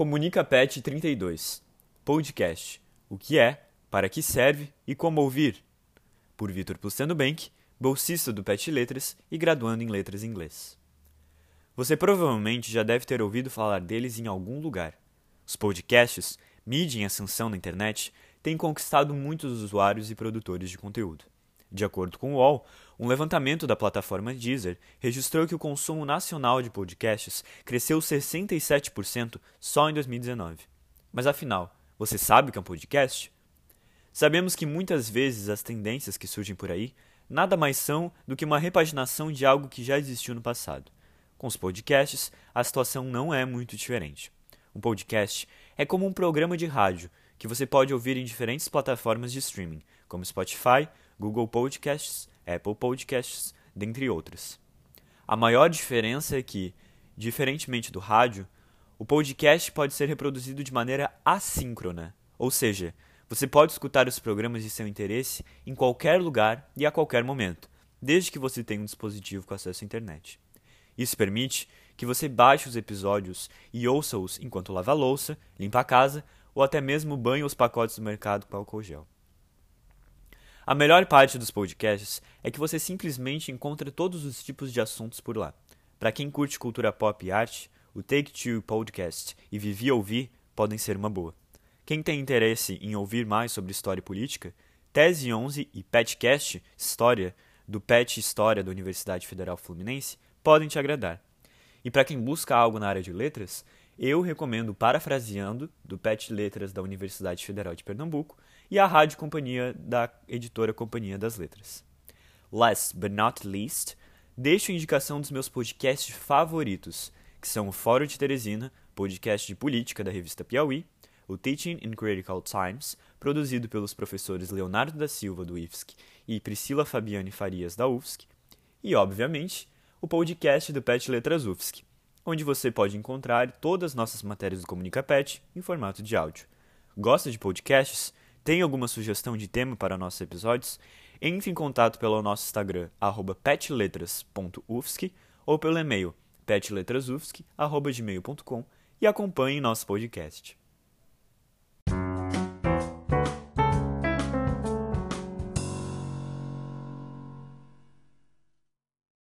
Comunica Pet 32 Podcast O que é, para que serve e como ouvir? Por Vitor Pluciano Bank, bolsista do Pet Letras e graduando em Letras em Inglês. Você provavelmente já deve ter ouvido falar deles em algum lugar. Os podcasts, mídia em ascensão na internet, têm conquistado muitos usuários e produtores de conteúdo. De acordo com o UOL, um levantamento da plataforma Deezer registrou que o consumo nacional de podcasts cresceu 67% só em 2019. Mas afinal, você sabe o que é um podcast? Sabemos que muitas vezes as tendências que surgem por aí nada mais são do que uma repaginação de algo que já existiu no passado. Com os podcasts, a situação não é muito diferente. Um podcast é como um programa de rádio que você pode ouvir em diferentes plataformas de streaming, como Spotify, Google Podcasts, Apple Podcasts, dentre outras. A maior diferença é que, diferentemente do rádio, o podcast pode ser reproduzido de maneira assíncrona, ou seja, você pode escutar os programas de seu interesse em qualquer lugar e a qualquer momento, desde que você tenha um dispositivo com acesso à internet. Isso permite que você baixe os episódios e ouça-os enquanto lava a louça, limpa a casa ou até mesmo banhe os pacotes do mercado com álcool gel. A melhor parte dos podcasts é que você simplesmente encontra todos os tipos de assuntos por lá. Para quem curte cultura pop e arte, o Take Two Podcast e Vivi Ouvir podem ser uma boa. Quem tem interesse em ouvir mais sobre história e política, Tese 11 e Petcast História, do Pet História da Universidade Federal Fluminense, podem te agradar. E para quem busca algo na área de letras, eu recomendo Parafraseando, do PET Letras da Universidade Federal de Pernambuco, e a Rádio Companhia da editora Companhia das Letras. Last but not least, deixo a indicação dos meus podcasts favoritos, que são o Fórum de Teresina, podcast de política da revista Piauí, o Teaching in Critical Times, produzido pelos professores Leonardo da Silva, do IFSC, e Priscila Fabiane Farias, da UFSC, e, obviamente, o podcast do Pet Letras UFSC, onde você pode encontrar todas as nossas matérias do Comunica Pet em formato de áudio. Gosta de podcasts? Tem alguma sugestão de tema para nossos episódios? Entre em contato pelo nosso Instagram, petletras.ufsc, ou pelo e-mail petletrasufsc.gmail.com e acompanhe nosso podcast.